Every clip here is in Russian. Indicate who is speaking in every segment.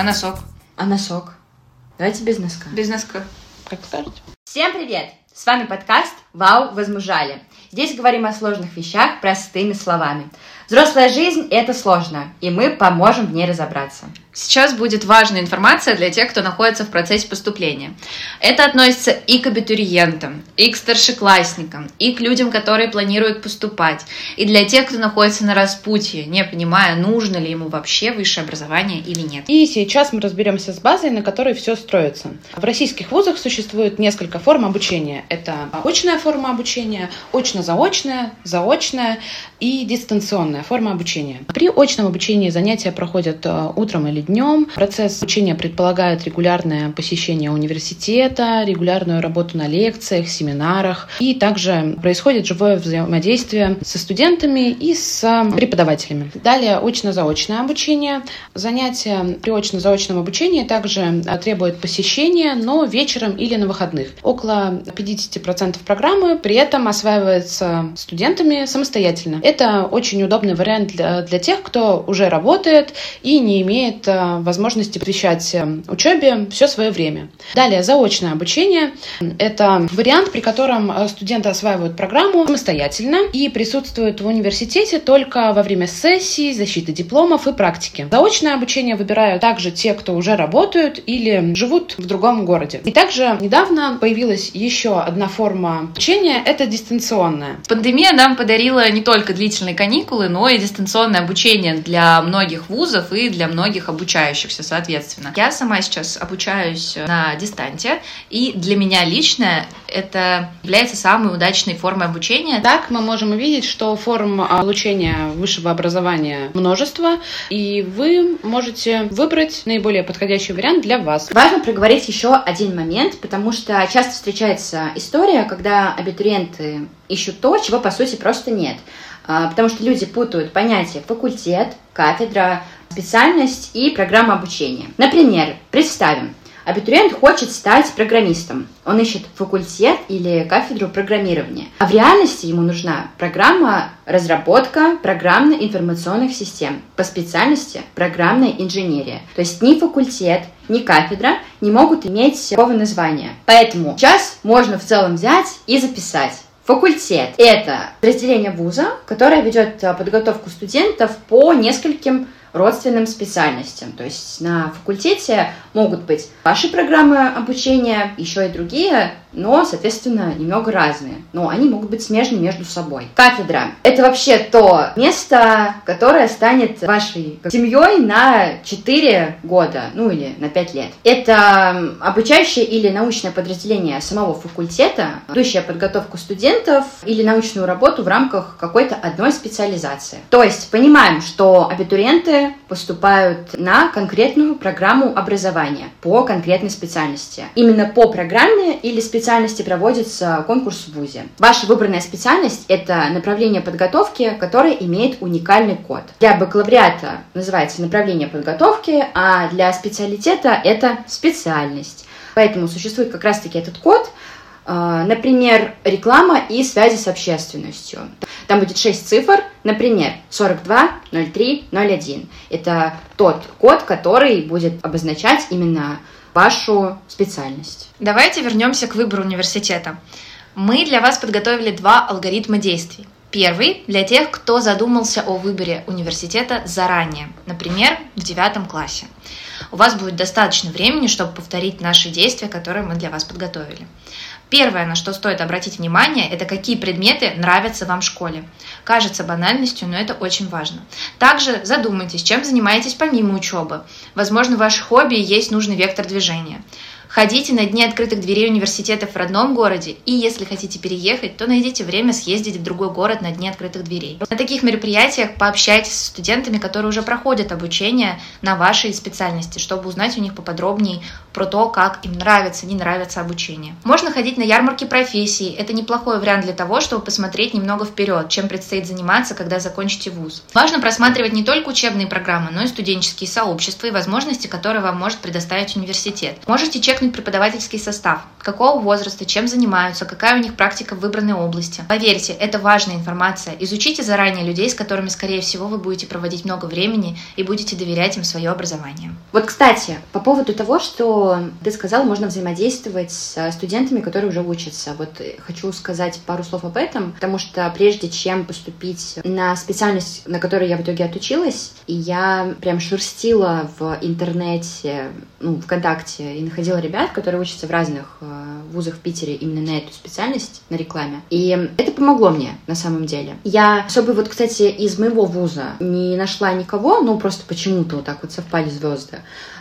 Speaker 1: А носок?
Speaker 2: А носок? Давайте без носка.
Speaker 1: Без носка.
Speaker 3: Как скажете.
Speaker 2: Всем привет! С вами подкаст «Вау, возмужали». Здесь говорим о сложных вещах простыми словами. Взрослая жизнь – это сложно, и мы поможем в ней разобраться.
Speaker 1: Сейчас будет важная информация для тех, кто находится в процессе поступления. Это относится и к абитуриентам, и к старшеклассникам, и к людям, которые планируют поступать, и для тех, кто находится на распутье, не понимая, нужно ли ему вообще высшее образование или нет.
Speaker 3: И сейчас мы разберемся с базой, на которой все строится. В российских вузах существует несколько форм обучения. Это очная форма обучения, очно-заочная, заочная и дистанционная форма обучения. При очном обучении занятия проходят э, утром или днем. Процесс обучения предполагает регулярное посещение университета, регулярную работу на лекциях, семинарах. И также происходит живое взаимодействие со студентами и с преподавателями. Далее очно-заочное обучение. Занятия при очно-заочном обучении также требуют посещения, но вечером или на выходных. Около 50% программы при этом осваивается студентами самостоятельно. Это очень удобный вариант для, для тех, кто уже работает и не имеет возможности посвящать э, учебе все свое время. Далее, заочное обучение. Это вариант, при котором э, студенты осваивают программу самостоятельно и присутствуют в университете только во время сессий, защиты дипломов и практики. Заочное обучение выбирают также те, кто уже работают или живут в другом городе. И также недавно появилась еще одна форма обучения, это дистанционное.
Speaker 1: Пандемия нам подарила не только длительные каникулы, но и дистанционное обучение для многих вузов и для многих обучающихся, соответственно. Я сама сейчас обучаюсь на дистанте, и для меня лично это является самой удачной формой обучения.
Speaker 3: Так мы можем увидеть, что форм получения высшего образования множество, и вы можете выбрать наиболее подходящий вариант для вас.
Speaker 2: Важно проговорить еще один момент, потому что часто встречается история, когда абитуриенты ищут то, чего по сути просто нет. А, потому что люди путают понятия факультет, кафедра, специальность и программа обучения. Например, представим, абитуриент хочет стать программистом. Он ищет факультет или кафедру программирования. А в реальности ему нужна программа разработка программно-информационных систем по специальности программная инженерия. То есть ни факультет, ни кафедра не могут иметь такого названия. Поэтому сейчас можно в целом взять и записать Факультет – это разделение вуза, которое ведет э, подготовку студентов по нескольким родственным специальностям. То есть на факультете могут быть ваши программы обучения, еще и другие, но, соответственно, немного разные. Но они могут быть смежны между собой. Кафедра – это вообще то место, которое станет вашей семьей на 4 года, ну или на 5 лет. Это обучающее или научное подразделение самого факультета, ведущее подготовку студентов или научную работу в рамках какой-то одной специализации. То есть понимаем, что абитуриенты поступают на конкретную программу образования по конкретной специальности. Именно по программе или специальности проводится конкурс в ВУЗе. Ваша выбранная специальность – это направление подготовки, которое имеет уникальный код. Для бакалавриата называется направление подготовки, а для специалитета это специальность. Поэтому существует как раз-таки этот код, Например, реклама и связи с общественностью. Там будет 6 цифр, например, 42, 03, 01. Это тот код, который будет обозначать именно вашу специальность.
Speaker 1: Давайте вернемся к выбору университета. Мы для вас подготовили два алгоритма действий. Первый для тех, кто задумался о выборе университета заранее, например, в девятом классе. У вас будет достаточно времени, чтобы повторить наши действия, которые мы для вас подготовили. Первое, на что стоит обратить внимание, это какие предметы нравятся вам в школе. Кажется банальностью, но это очень важно. Также задумайтесь, чем занимаетесь помимо учебы. Возможно, в ваших хобби есть нужный вектор движения. Ходите на дни открытых дверей университетов в родном городе, и если хотите переехать, то найдите время съездить в другой город на дни открытых дверей. На таких мероприятиях пообщайтесь с студентами, которые уже проходят обучение на вашей специальности, чтобы узнать у них поподробнее про то, как им нравится, не нравится обучение. Можно ходить на ярмарки профессий. Это неплохой вариант для того, чтобы посмотреть немного вперед, чем предстоит заниматься, когда закончите вуз. Важно просматривать не только учебные программы, но и студенческие сообщества и возможности, которые вам может предоставить университет. Можете чекнуть зачекнуть преподавательский состав, какого возраста, чем занимаются, какая у них практика в выбранной области. Поверьте, это важная информация. Изучите заранее людей, с которыми, скорее всего, вы будете проводить много времени и будете доверять им свое образование.
Speaker 2: Вот, кстати, по поводу того, что ты сказал, можно взаимодействовать с студентами, которые уже учатся. Вот хочу сказать пару слов об этом, потому что прежде чем поступить на специальность, на которой я в итоге отучилась, я прям шерстила в интернете, ну, ВКонтакте и находила ребят, которые учатся в разных э, вузах в Питере именно на эту специальность, на рекламе. И это помогло мне на самом деле. Я особо вот, кстати, из моего вуза не нашла никого, ну, просто почему-то вот так вот совпали звезды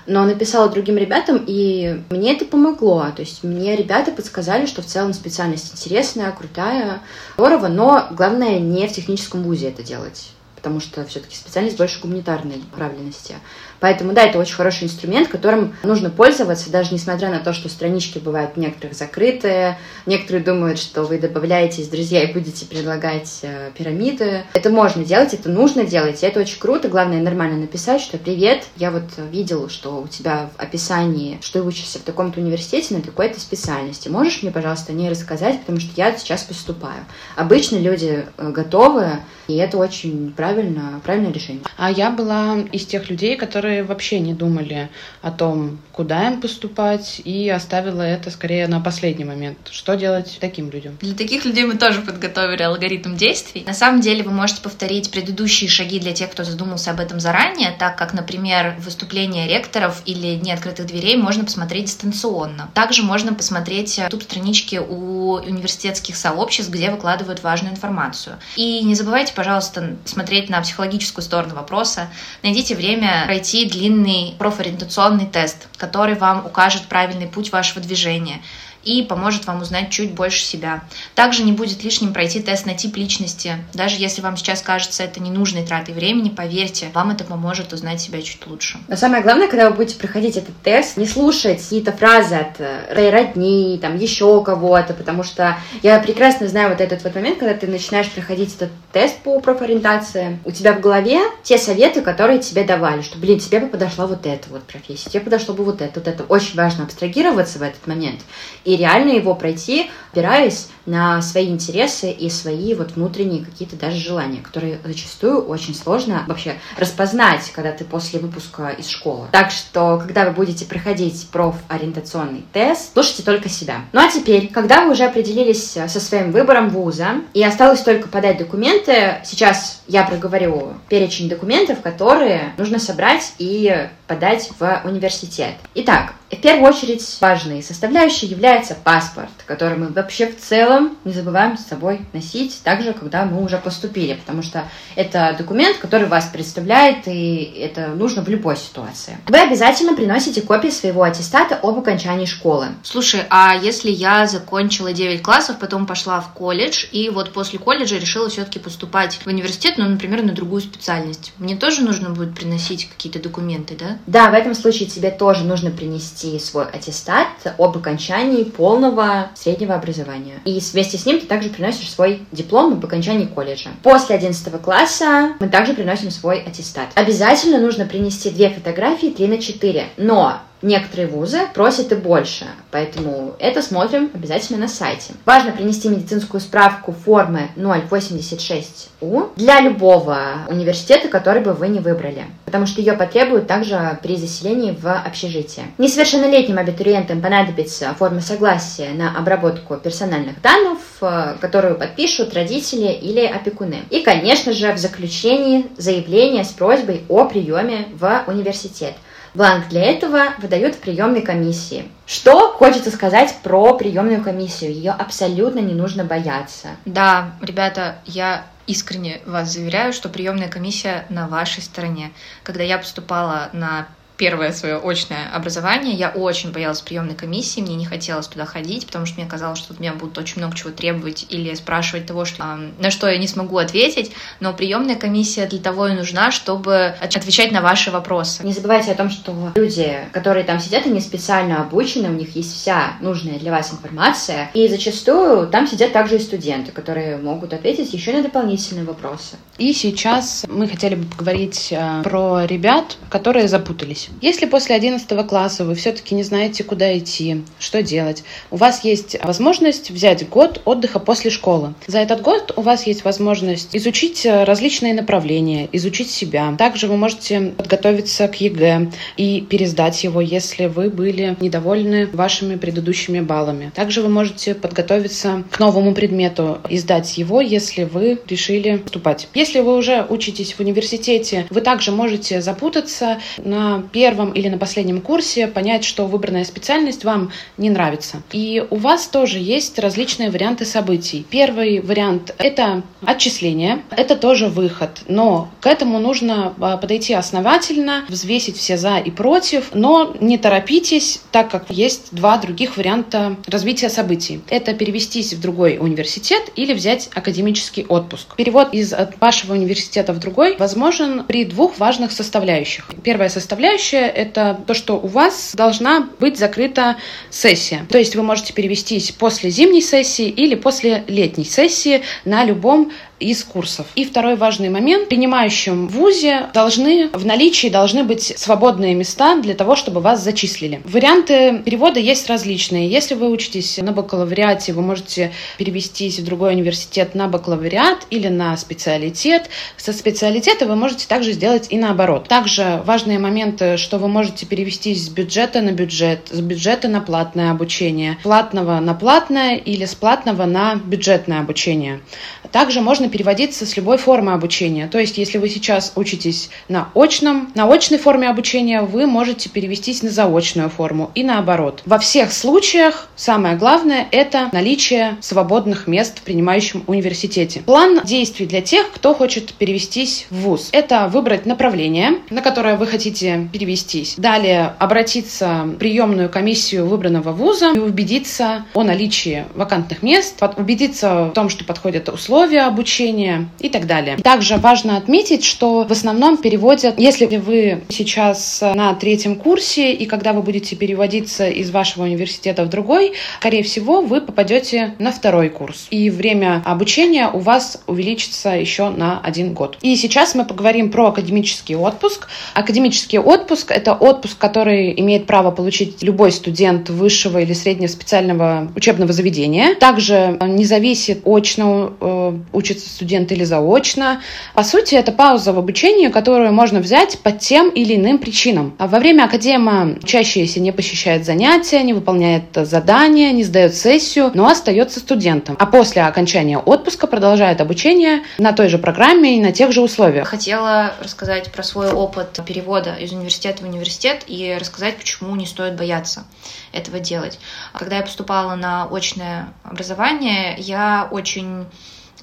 Speaker 2: но написала другим ребятам, и мне это помогло. То есть мне ребята подсказали, что в целом специальность интересная, крутая, здорово, но главное не в техническом вузе это делать потому что все-таки специальность больше гуманитарной направленности. Поэтому, да, это очень хороший инструмент, которым нужно пользоваться, даже несмотря на то, что странички бывают некоторых закрытые, некоторые думают, что вы добавляетесь друзья и будете предлагать э, пирамиды. Это можно делать, это нужно делать, и это очень круто. Главное нормально написать, что «Привет, я вот видел, что у тебя в описании, что ты учишься в таком-то университете на такой-то специальности. Можешь мне, пожалуйста, о ней рассказать, потому что я сейчас поступаю». Обычно люди э, готовы, и это очень правильно, правильное решение.
Speaker 3: А я была из тех людей, которые которые вообще не думали о том, куда им поступать, и оставила это скорее на последний момент. Что делать таким людям?
Speaker 1: Для таких людей мы тоже подготовили алгоритм действий. На самом деле вы можете повторить предыдущие шаги для тех, кто задумался об этом заранее, так как, например, выступления ректоров или Дни открытых дверей можно посмотреть дистанционно. Также можно посмотреть YouTube-странички у университетских сообществ, где выкладывают важную информацию. И не забывайте, пожалуйста, смотреть на психологическую сторону вопроса. Найдите время пройти пройти длинный профориентационный тест, который вам укажет правильный путь вашего движения и поможет вам узнать чуть больше себя. Также не будет лишним пройти тест на тип личности. Даже если вам сейчас кажется это ненужной тратой времени, поверьте, вам это поможет узнать себя чуть лучше.
Speaker 2: Но самое главное, когда вы будете проходить этот тест, не слушать какие-то фразы от э, родни, там еще кого-то, потому что я прекрасно знаю вот этот вот момент, когда ты начинаешь проходить этот тест по профориентации, у тебя в голове те советы, которые тебе давали, что, блин, тебе бы подошла вот эта вот профессия, тебе подошло бы вот это, вот это. Очень важно абстрагироваться в этот момент и реально его пройти, опираясь на свои интересы и свои вот внутренние какие-то даже желания, которые зачастую очень сложно вообще распознать, когда ты после выпуска из школы. Так что, когда вы будете проходить профориентационный тест, слушайте только себя. Ну а теперь, когда вы уже определились со своим выбором вуза и осталось только подать документы, сейчас я проговорю перечень документов, которые нужно собрать и подать в университет. Итак, в первую очередь важной составляющей является паспорт, который мы вообще в целом не забываем с собой носить, также когда мы уже поступили, потому что это документ, который вас представляет, и это нужно в любой ситуации. Вы обязательно приносите копии своего аттестата об окончании школы.
Speaker 1: Слушай, а если я закончила 9 классов, потом пошла в колледж, и вот после колледжа решила все-таки поступать в университет, ну, например, на другую специальность, мне тоже нужно будет приносить какие-то документы, да?
Speaker 2: Да, в этом случае тебе тоже нужно принести принести свой аттестат об окончании полного среднего образования. И вместе с ним ты также приносишь свой диплом об окончании колледжа. После 11 класса мы также приносим свой аттестат. Обязательно нужно принести две фотографии 3 на 4, но Некоторые вузы просят и больше, поэтому это смотрим обязательно на сайте. Важно принести медицинскую справку формы 086У для любого университета, который бы вы не выбрали, потому что ее потребуют также при заселении в общежитие. Несовершеннолетним абитуриентам понадобится форма согласия на обработку персональных данных, э, которую подпишут родители или опекуны. И, конечно же, в заключении заявление с просьбой о приеме в университет – Бланк для этого выдают в приемной комиссии. Что хочется сказать про приемную комиссию? Ее абсолютно не нужно бояться.
Speaker 1: Да, ребята, я искренне вас заверяю, что приемная комиссия на вашей стороне. Когда я поступала на первое свое очное образование. Я очень боялась приемной комиссии, мне не хотелось туда ходить, потому что мне казалось, что от меня будут очень много чего требовать или спрашивать того, что, на что я не смогу ответить. Но приемная комиссия для того и нужна, чтобы отвечать на ваши вопросы.
Speaker 2: Не забывайте о том, что люди, которые там сидят, они специально обучены, у них есть вся нужная для вас информация. И зачастую там сидят также и студенты, которые могут ответить еще на дополнительные вопросы.
Speaker 3: И сейчас мы хотели бы поговорить э, про ребят, которые запутались поступать. Если после 11 класса вы все-таки не знаете, куда идти, что делать, у вас есть возможность взять год отдыха после школы. За этот год у вас есть возможность изучить различные направления, изучить себя. Также вы можете подготовиться к ЕГЭ и пересдать его, если вы были недовольны вашими предыдущими баллами. Также вы можете подготовиться к новому предмету и сдать его, если вы решили поступать. Если вы уже учитесь в университете, вы также можете запутаться на первом или на последнем курсе, понять, что выбранная специальность вам не нравится. И у вас тоже есть различные варианты событий. Первый вариант — это отчисление. Это тоже выход, но к этому нужно а, подойти основательно, взвесить все за и против, но не торопитесь, так как есть два других варианта развития событий. Это перевестись в другой университет или взять академический отпуск. Перевод из вашего университета в другой возможен при двух важных составляющих. Первая составляющая — это то, что у вас должна быть закрыта сессия. То есть вы можете перевестись после зимней сессии или после летней сессии на любом из курсов. И второй важный момент. В принимающем вузе должны, в наличии должны быть свободные места для того, чтобы вас зачислили. Варианты перевода есть различные. Если вы учитесь на бакалавриате, вы можете перевестись в другой университет на бакалавриат или на специалитет. Со специалитета вы можете также сделать и наоборот. Также важные моменты, что вы можете перевестись с бюджета на бюджет, с бюджета на платное обучение, платного на платное или с платного на бюджетное обучение. Также можно переводиться с любой формы обучения. То есть, если вы сейчас учитесь на очном, на очной форме обучения, вы можете перевестись на заочную форму и наоборот. Во всех случаях самое главное – это наличие свободных мест в принимающем университете. План действий для тех, кто хочет перевестись в ВУЗ. Это выбрать направление, на которое вы хотите перевестись. Далее обратиться в приемную комиссию выбранного вуза и убедиться о наличии вакантных мест, убедиться в том, что подходят условия, условия обучения и так далее. Также важно отметить, что в основном переводят, если вы сейчас на третьем курсе и когда вы будете переводиться из вашего университета в другой, скорее всего, вы попадете на второй курс. И время обучения у вас увеличится еще на один год. И сейчас мы поговорим про академический отпуск. Академический отпуск – это отпуск, который имеет право получить любой студент высшего или среднего специального учебного заведения. Также не зависит очно э, учится студент или заочно. По сути, это пауза в обучении, которую можно взять по тем или иным причинам. А во время академа если не посещает занятия, не выполняет задания, не сдает сессию, но остается студентом. А после окончания отпуска продолжает обучение на той же программе и на тех же условиях.
Speaker 1: Хотела рассказать про свой опыт перевода из университета в университет и рассказать, почему не стоит бояться этого делать. Когда я поступала на очное образование, я очень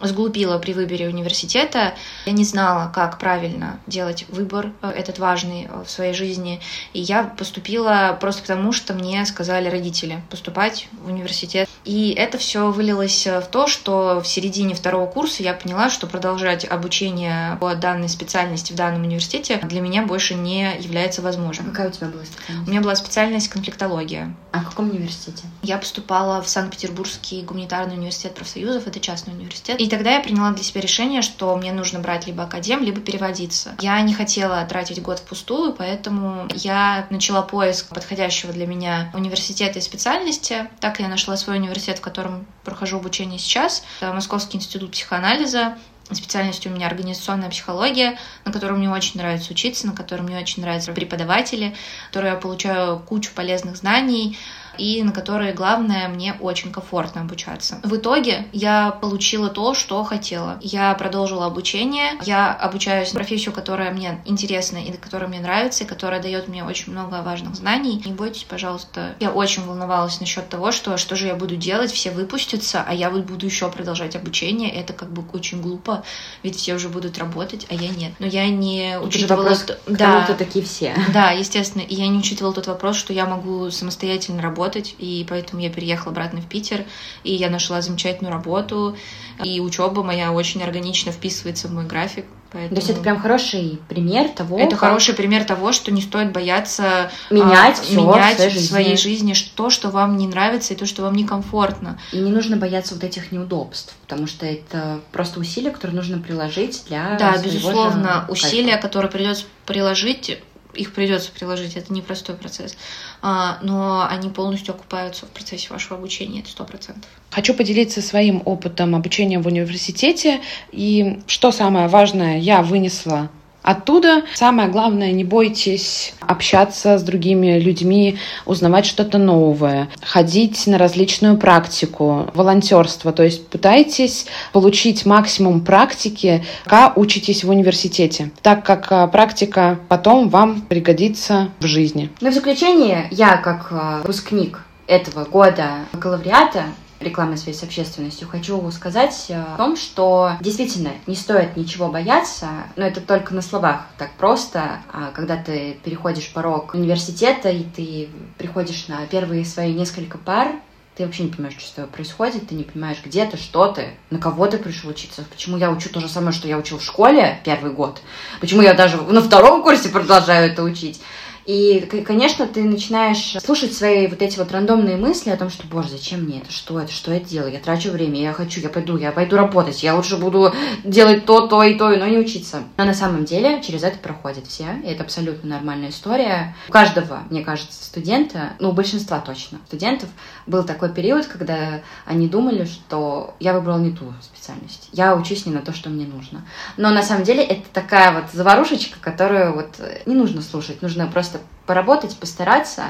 Speaker 1: сглупила при выборе университета. Я не знала, как правильно делать выбор э, этот важный э, в своей жизни. И я поступила просто потому, что мне сказали родители поступать в университет. И это все вылилось э, в то, что в середине второго курса я поняла, что продолжать обучение по данной специальности в данном университете для меня больше не является возможным.
Speaker 2: А какая у тебя была специальность?
Speaker 1: У меня была специальность конфликтология.
Speaker 2: А в каком университете?
Speaker 1: Я поступала в Санкт-Петербургский гуманитарный университет профсоюзов, это частный университет. И тогда я приняла для себя решение, что мне нужно брать либо академ, либо переводиться. Я не хотела тратить год впустую, поэтому я начала поиск подходящего для меня университета и специальности. Так я нашла свой университет, в котором прохожу обучение сейчас. Это Московский институт психоанализа. Специальность у меня организационная психология, на которой мне очень нравится учиться, на которой мне очень нравятся преподаватели, в которой я получаю кучу полезных знаний, и на которые, главное, мне очень комфортно обучаться. В итоге я получила то, что хотела. Я продолжила обучение, я обучаюсь профессию, которая мне интересна и которая мне нравится, и которая дает мне очень много важных знаний. Не бойтесь, пожалуйста. Я очень волновалась насчет того, что что же я буду делать, все выпустятся, а я буду еще продолжать обучение. Это как бы очень глупо, ведь все уже будут работать, а я нет. Но я не учитывала...
Speaker 2: Вопрос, да, кто такие все.
Speaker 1: Да, естественно. И я не учитывала тот вопрос, что я могу самостоятельно работать работать, и поэтому я переехала обратно в Питер, и я нашла замечательную работу, и учеба моя очень органично вписывается в мой график.
Speaker 2: Поэтому... То есть это прям хороший пример того.
Speaker 1: Это как... хороший пример того, что не стоит бояться
Speaker 2: менять, а,
Speaker 1: менять в своей, жизни. своей жизни то, что вам не нравится, и то, что вам некомфортно.
Speaker 2: И не нужно бояться вот этих неудобств, потому что это просто усилия, которые нужно приложить для.
Speaker 1: Да, безусловно, усилия, которые придется приложить их придется приложить, это непростой процесс, а, но они полностью окупаются в процессе вашего обучения, это сто процентов.
Speaker 3: Хочу поделиться своим опытом обучения в университете. И что самое важное, я вынесла Оттуда самое главное, не бойтесь общаться с другими людьми, узнавать что-то новое, ходить на различную практику, волонтерство. То есть пытайтесь получить максимум практики, пока учитесь в университете, так как а, практика потом вам пригодится в жизни.
Speaker 2: Ну, в заключение, я как а, выпускник этого года бакалавриата рекламной связи с общественностью, хочу сказать э, о том, что действительно не стоит ничего бояться, но это только на словах так просто, а когда ты переходишь порог университета и ты приходишь на первые свои несколько пар, ты вообще не понимаешь, что с тобой происходит, ты не понимаешь, где ты, что ты, на кого ты пришел учиться, почему я учу то же самое, что я учил в школе первый год, почему я даже на втором курсе продолжаю это учить. И, конечно, ты начинаешь слушать свои вот эти вот рандомные мысли о том, что, боже, зачем мне это, что это, что я делаю, я трачу время, я хочу, я пойду, я пойду работать, я лучше буду делать то, то и то, но не учиться. Но на самом деле через это проходят все, и это абсолютно нормальная история. У каждого, мне кажется, студента, ну, у большинства точно студентов был такой период, когда они думали, что я выбрал не ту специальность, я учусь не на то, что мне нужно. Но на самом деле это такая вот заварушечка, которую вот не нужно слушать, нужно просто поработать, постараться.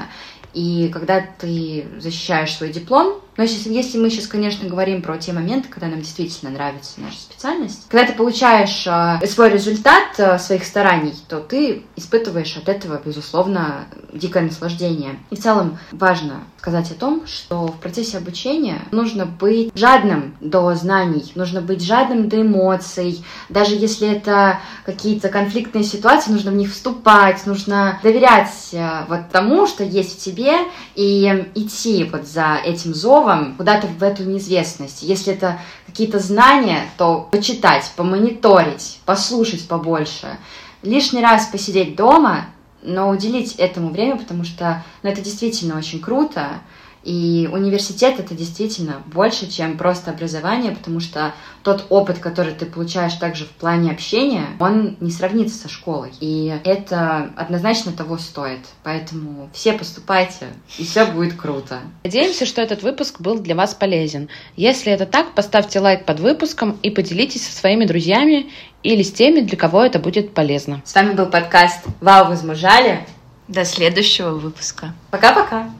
Speaker 2: И когда ты защищаешь свой диплом, но если, если мы сейчас, конечно, говорим про те моменты, когда нам действительно нравится наша специальность, когда ты получаешь э, свой результат э, своих стараний, то ты испытываешь от этого, безусловно, дикое наслаждение. И в целом важно сказать о том, что в процессе обучения нужно быть жадным до знаний, нужно быть жадным до эмоций, даже если это какие-то конфликтные ситуации, нужно в них вступать, нужно доверять э, вот тому, что есть в тебе, и идти вот за этим зовом, словом куда-то в эту неизвестность. Если это какие-то знания, то почитать, помониторить, послушать побольше. Лишний раз посидеть дома, но уделить этому время, потому что ну, это действительно очень круто. И университет это действительно больше, чем просто образование, потому что тот опыт, который ты получаешь также в плане общения, он не сравнится со школой. И это однозначно того стоит. Поэтому все поступайте, и все будет круто.
Speaker 3: Надеемся, что этот выпуск был для вас полезен. Если это так, поставьте лайк под выпуском и поделитесь со своими друзьями или с теми, для кого это будет полезно.
Speaker 2: С вами был подкаст «Вау, возмужали».
Speaker 1: До следующего выпуска.
Speaker 2: Пока-пока.